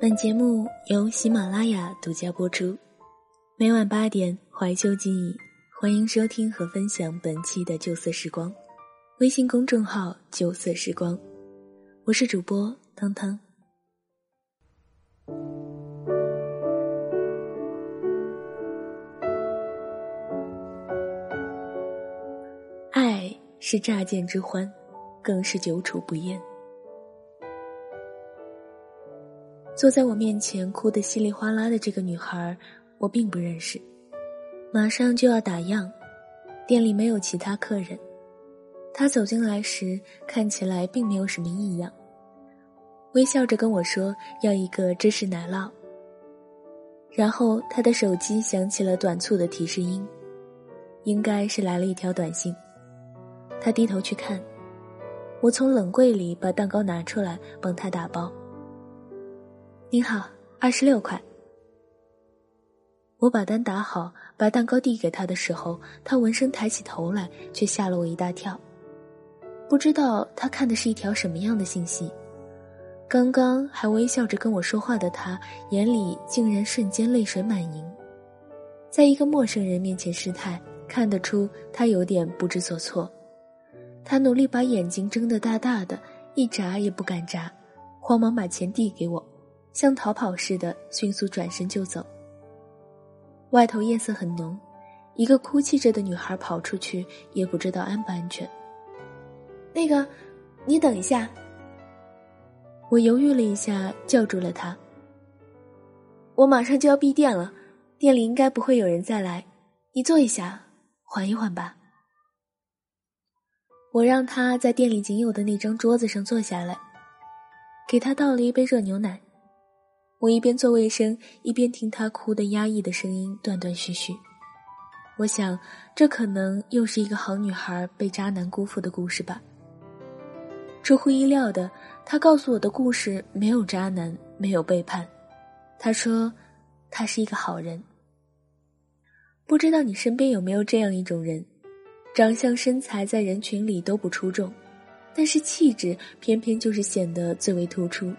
本节目由喜马拉雅独家播出，每晚八点怀旧记忆，欢迎收听和分享本期的旧色时光。微信公众号“旧色时光”，我是主播汤汤。爱是乍见之欢，更是久处不厌。坐在我面前哭得稀里哗啦的这个女孩，我并不认识。马上就要打烊，店里没有其他客人。她走进来时看起来并没有什么异样，微笑着跟我说要一个芝士奶酪。然后她的手机响起了短促的提示音，应该是来了一条短信。她低头去看，我从冷柜里把蛋糕拿出来帮她打包。您好，二十六块。我把单打好，把蛋糕递给他的时候，他闻声抬起头来，却吓了我一大跳。不知道他看的是一条什么样的信息。刚刚还微笑着跟我说话的他，眼里竟然瞬间泪水满盈。在一个陌生人面前失态，看得出他有点不知所措。他努力把眼睛睁得大大的，一眨也不敢眨，慌忙把钱递给我。像逃跑似的，迅速转身就走。外头夜色很浓，一个哭泣着的女孩跑出去，也不知道安不安全。那个，你等一下。我犹豫了一下，叫住了她。我马上就要闭店了，店里应该不会有人再来，你坐一下，缓一缓吧。我让她在店里仅有的那张桌子上坐下来，给她倒了一杯热牛奶。我一边做卫生，一边听他哭的压抑的声音，断断续续。我想，这可能又是一个好女孩被渣男辜负的故事吧。出乎意料的，他告诉我的故事没有渣男，没有背叛。他说，他是一个好人。不知道你身边有没有这样一种人，长相身材在人群里都不出众，但是气质偏偏就是显得最为突出。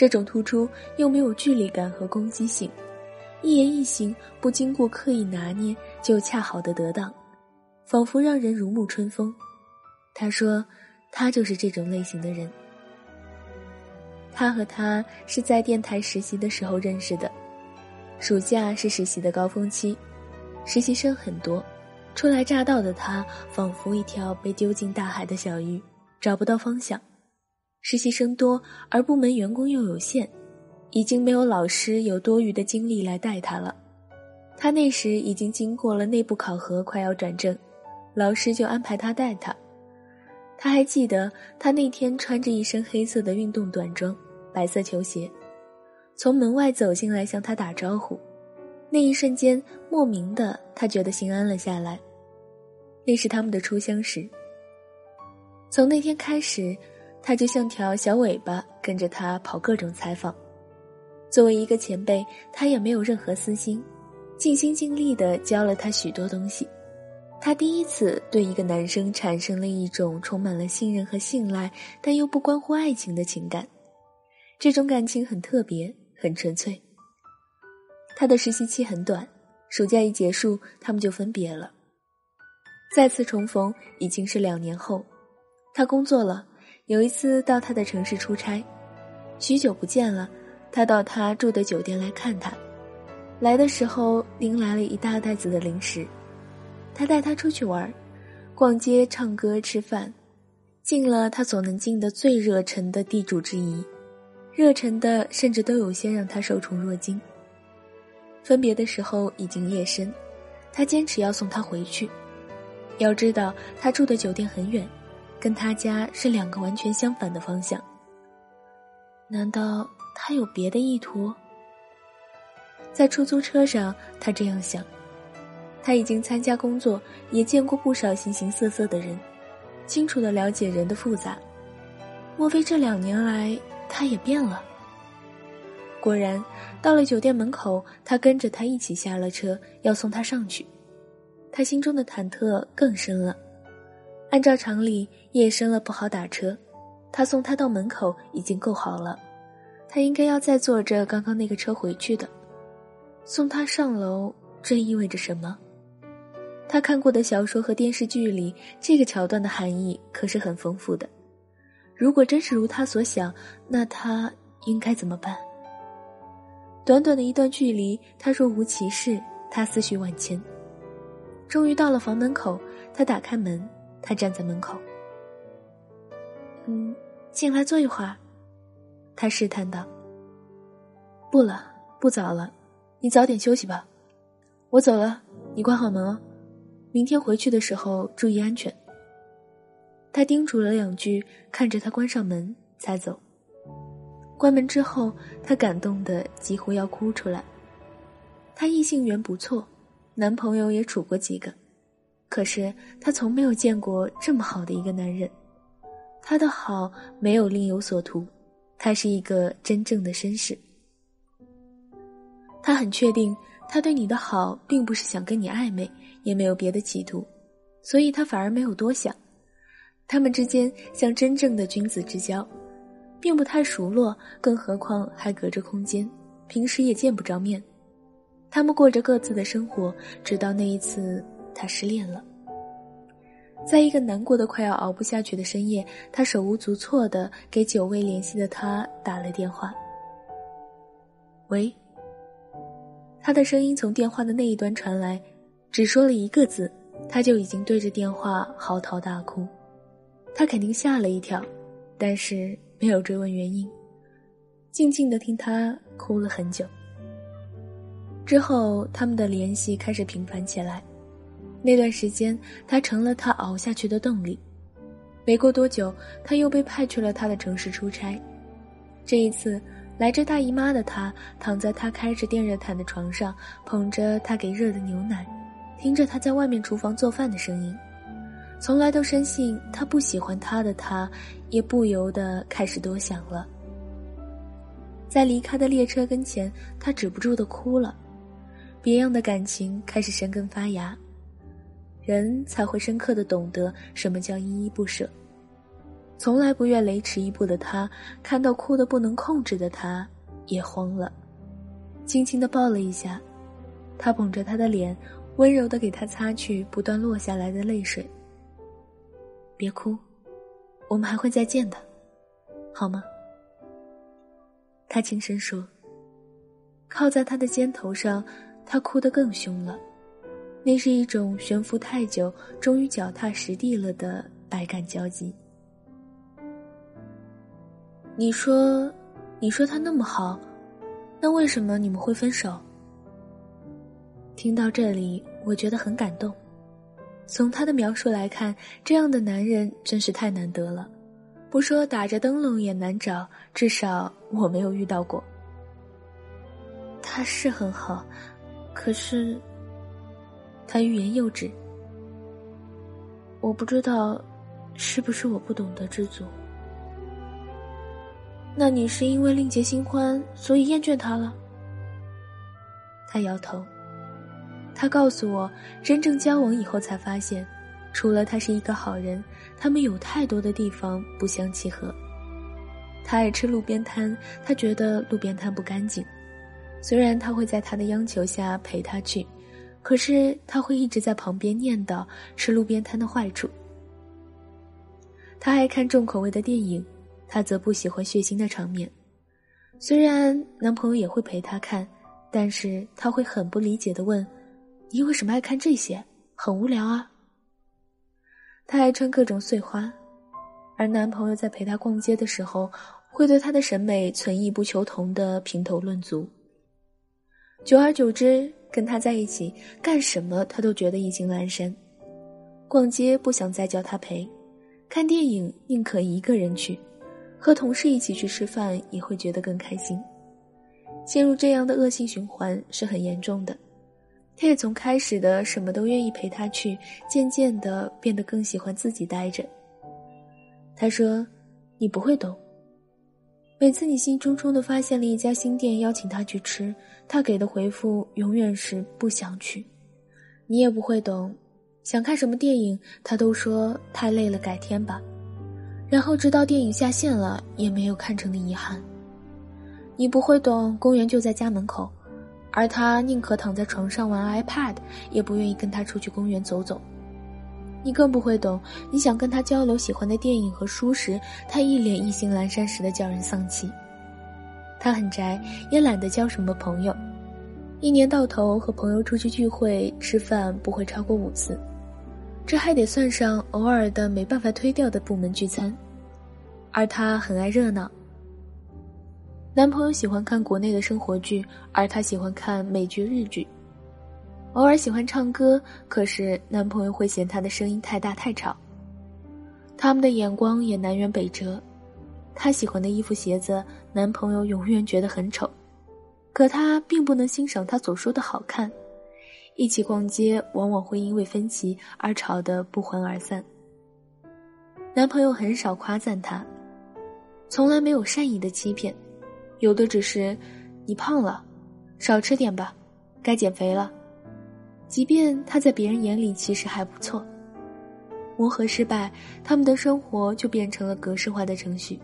这种突出又没有距离感和攻击性，一言一行不经过刻意拿捏就恰好的得当，仿佛让人如沐春风。他说，他就是这种类型的人。他和他是在电台实习的时候认识的，暑假是实习的高峰期，实习生很多，初来乍到的他仿佛一条被丢进大海的小鱼，找不到方向。实习生多，而部门员工又有限，已经没有老师有多余的精力来带他了。他那时已经经过了内部考核，快要转正，老师就安排他带他。他还记得，他那天穿着一身黑色的运动短装，白色球鞋，从门外走进来向他打招呼。那一瞬间，莫名的他觉得心安了下来。那是他们的初相识。从那天开始。他就像条小尾巴，跟着他跑各种采访。作为一个前辈，他也没有任何私心，尽心尽力的教了他许多东西。他第一次对一个男生产生了一种充满了信任和信赖，但又不关乎爱情的情感。这种感情很特别，很纯粹。他的实习期很短，暑假一结束，他们就分别了。再次重逢已经是两年后，他工作了。有一次到他的城市出差，许久不见了，他到他住的酒店来看他。来的时候拎来了一大袋子的零食，他带他出去玩，逛街、唱歌、吃饭，尽了他所能尽的最热忱的地主之谊，热忱的甚至都有些让他受宠若惊。分别的时候已经夜深，他坚持要送他回去，要知道他住的酒店很远。跟他家是两个完全相反的方向。难道他有别的意图？在出租车上，他这样想。他已经参加工作，也见过不少形形色色的人，清楚的了解人的复杂。莫非这两年来他也变了？果然，到了酒店门口，他跟着他一起下了车，要送他上去。他心中的忐忑更深了。按照常理，夜深了不好打车，他送她到门口已经够好了，他应该要再坐着刚刚那个车回去的。送她上楼，这意味着什么？他看过的小说和电视剧里，这个桥段的含义可是很丰富的。如果真是如他所想，那他应该怎么办？短短的一段距离，他若无其事，他思绪万千。终于到了房门口，他打开门，他站在门口。嗯，进来坐一会儿，他试探道。不了，不早了，你早点休息吧。我走了，你关好门哦。明天回去的时候注意安全。他叮嘱了两句，看着他关上门才走。关门之后，他感动的几乎要哭出来。他异性缘不错，男朋友也处过几个，可是他从没有见过这么好的一个男人。他的好没有另有所图，他是一个真正的绅士。他很确定，他对你的好并不是想跟你暧昧。也没有别的企图，所以他反而没有多想。他们之间像真正的君子之交，并不太熟络，更何况还隔着空间，平时也见不着面。他们过着各自的生活，直到那一次他失恋了。在一个难过的快要熬不下去的深夜，他手无足措的给久未联系的他打了电话。喂。他的声音从电话的那一端传来。只说了一个字，他就已经对着电话嚎啕大哭。他肯定吓了一跳，但是没有追问原因，静静的听他哭了很久。之后，他们的联系开始频繁起来。那段时间，他成了他熬下去的动力。没过多久，他又被派去了他的城市出差。这一次，来着大姨妈的他躺在他开着电热毯的床上，捧着他给热的牛奶。听着他在外面厨房做饭的声音，从来都深信他不喜欢他的他，也不由得开始多想了。在离开的列车跟前，他止不住的哭了。别样的感情开始生根发芽，人才会深刻的懂得什么叫依依不舍。从来不愿雷池一步的他，看到哭得不能控制的他，也慌了，轻轻的抱了一下，他捧着他的脸。温柔的给他擦去不断落下来的泪水。别哭，我们还会再见的，好吗？他轻声说。靠在他的肩头上，他哭得更凶了。那是一种悬浮太久，终于脚踏实地了的百感交集。你说，你说他那么好，那为什么你们会分手？听到这里，我觉得很感动。从他的描述来看，这样的男人真是太难得了。不说打着灯笼也难找，至少我没有遇到过。他是很好，可是他欲言又止。我不知道，是不是我不懂得知足？那你是因为另结新欢，所以厌倦他了？他摇头。他告诉我，真正交往以后才发现，除了他是一个好人，他们有太多的地方不相契合。他爱吃路边摊，他觉得路边摊不干净。虽然他会在他的央求下陪他去，可是他会一直在旁边念叨吃路边摊的坏处。他爱看重口味的电影，他则不喜欢血腥的场面。虽然男朋友也会陪他看，但是他会很不理解的问。你为什么爱看这些？很无聊啊。她爱穿各种碎花，而男朋友在陪她逛街的时候，会对她的审美存异不求同的评头论足。久而久之，跟他在一起干什么，他都觉得意兴阑珊。逛街不想再叫他陪，看电影宁可一个人去，和同事一起去吃饭也会觉得更开心。陷入这样的恶性循环是很严重的。他也从开始的什么都愿意陪他去，渐渐的变得更喜欢自己待着。他说：“你不会懂。每次你兴冲冲的发现了一家新店，邀请他去吃，他给的回复永远是不想去。你也不会懂，想看什么电影，他都说太累了，改天吧。然后直到电影下线了，也没有看成的遗憾。你不会懂，公园就在家门口，而他宁可躺在床上玩 iPad，也不愿意跟他出去公园走走。你更不会懂，你想跟他交流喜欢的电影和书时，他一脸意兴阑珊似的叫人丧气。他很宅，也懒得交什么朋友，一年到头和朋友出去聚会吃饭不会超过五次，这还得算上偶尔的没办法推掉的部门聚餐。而他很爱热闹。男朋友喜欢看国内的生活剧，而他喜欢看美剧、日剧。偶尔喜欢唱歌，可是男朋友会嫌她的声音太大太吵。他们的眼光也南辕北辙，她喜欢的衣服鞋子，男朋友永远觉得很丑，可他并不能欣赏他所说的好看。一起逛街，往往会因为分歧而吵得不欢而散。男朋友很少夸赞她，从来没有善意的欺骗，有的只是“你胖了，少吃点吧，该减肥了。”即便他在别人眼里其实还不错，磨合失败，他们的生活就变成了格式化的程序。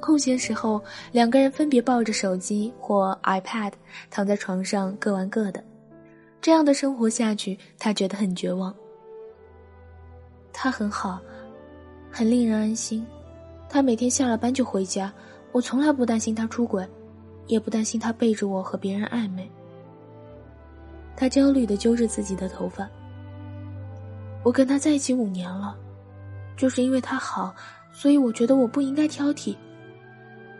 空闲时候，两个人分别抱着手机或 iPad，躺在床上各玩各的。这样的生活下去，他觉得很绝望。他很好，很令人安心。他每天下了班就回家，我从来不担心他出轨，也不担心他背着我和别人暧昧。他焦虑的揪着自己的头发。我跟他在一起五年了，就是因为他好，所以我觉得我不应该挑剔。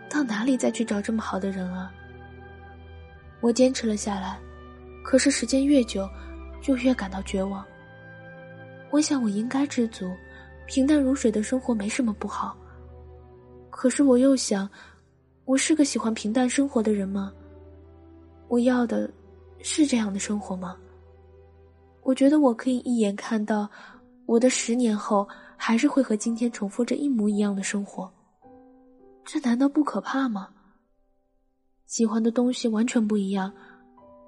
到哪里再去找这么好的人啊？我坚持了下来，可是时间越久，就越感到绝望。我想我应该知足，平淡如水的生活没什么不好。可是我又想，我是个喜欢平淡生活的人吗？我要的。是这样的生活吗？我觉得我可以一眼看到，我的十年后还是会和今天重复着一模一样的生活。这难道不可怕吗？喜欢的东西完全不一样，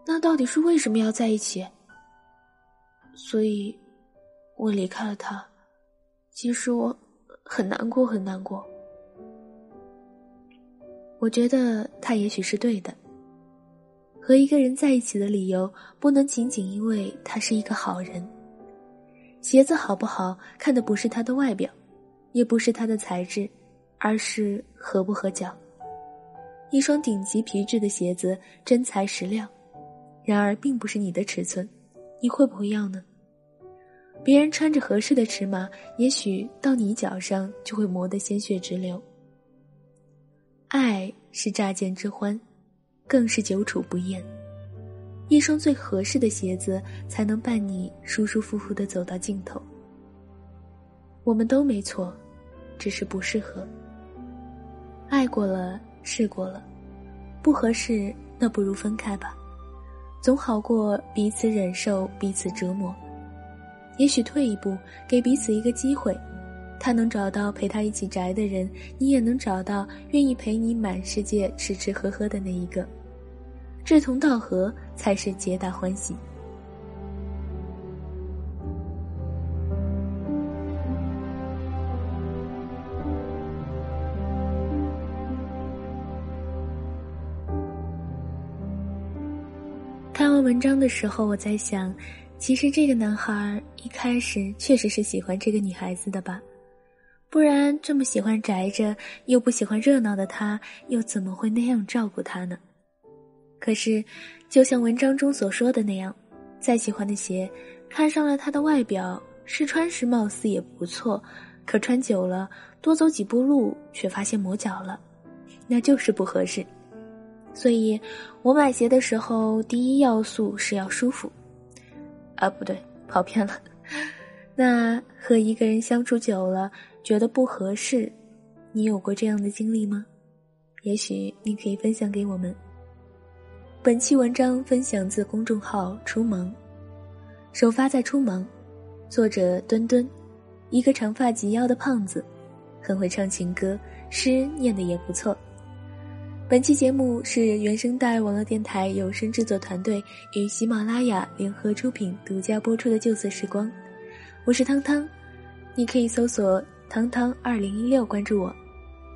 那到底是为什么要在一起？所以，我离开了他。其实我很难过，很难过。我觉得他也许是对的。和一个人在一起的理由，不能仅仅因为他是一个好人。鞋子好不好看的不是他的外表，也不是他的材质，而是合不合脚。一双顶级皮质的鞋子，真材实料，然而并不是你的尺寸，你会不会要呢？别人穿着合适的尺码，也许到你脚上就会磨得鲜血直流。爱是乍见之欢。更是久处不厌，一双最合适的鞋子才能伴你舒舒服服的走到尽头。我们都没错，只是不适合。爱过了，试过了，不合适，那不如分开吧，总好过彼此忍受彼此折磨。也许退一步，给彼此一个机会，他能找到陪他一起宅的人，你也能找到愿意陪你满世界吃吃喝喝的那一个。志同道合才是皆大欢喜。看完文章的时候，我在想，其实这个男孩一开始确实是喜欢这个女孩子的吧？不然这么喜欢宅着又不喜欢热闹的他，又怎么会那样照顾她呢？可是，就像文章中所说的那样，再喜欢的鞋，看上了他的外表，试穿时貌似也不错，可穿久了，多走几步路却发现磨脚了，那就是不合适。所以，我买鞋的时候，第一要素是要舒服。啊，不对，跑偏了。那和一个人相处久了，觉得不合适，你有过这样的经历吗？也许你可以分享给我们。本期文章分享自公众号“初萌”，首发在“初萌”，作者墩墩，一个长发及腰的胖子，很会唱情歌，诗念的也不错。本期节目是原声带网络电台有声制作团队与喜马拉雅联合出品、独家播出的《旧色时光》，我是汤汤，你可以搜索汤汤二零一六关注我，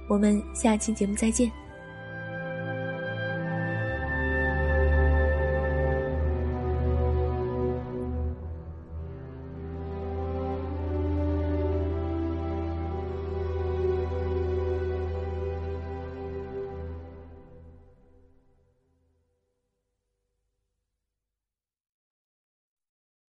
我们下期节目再见。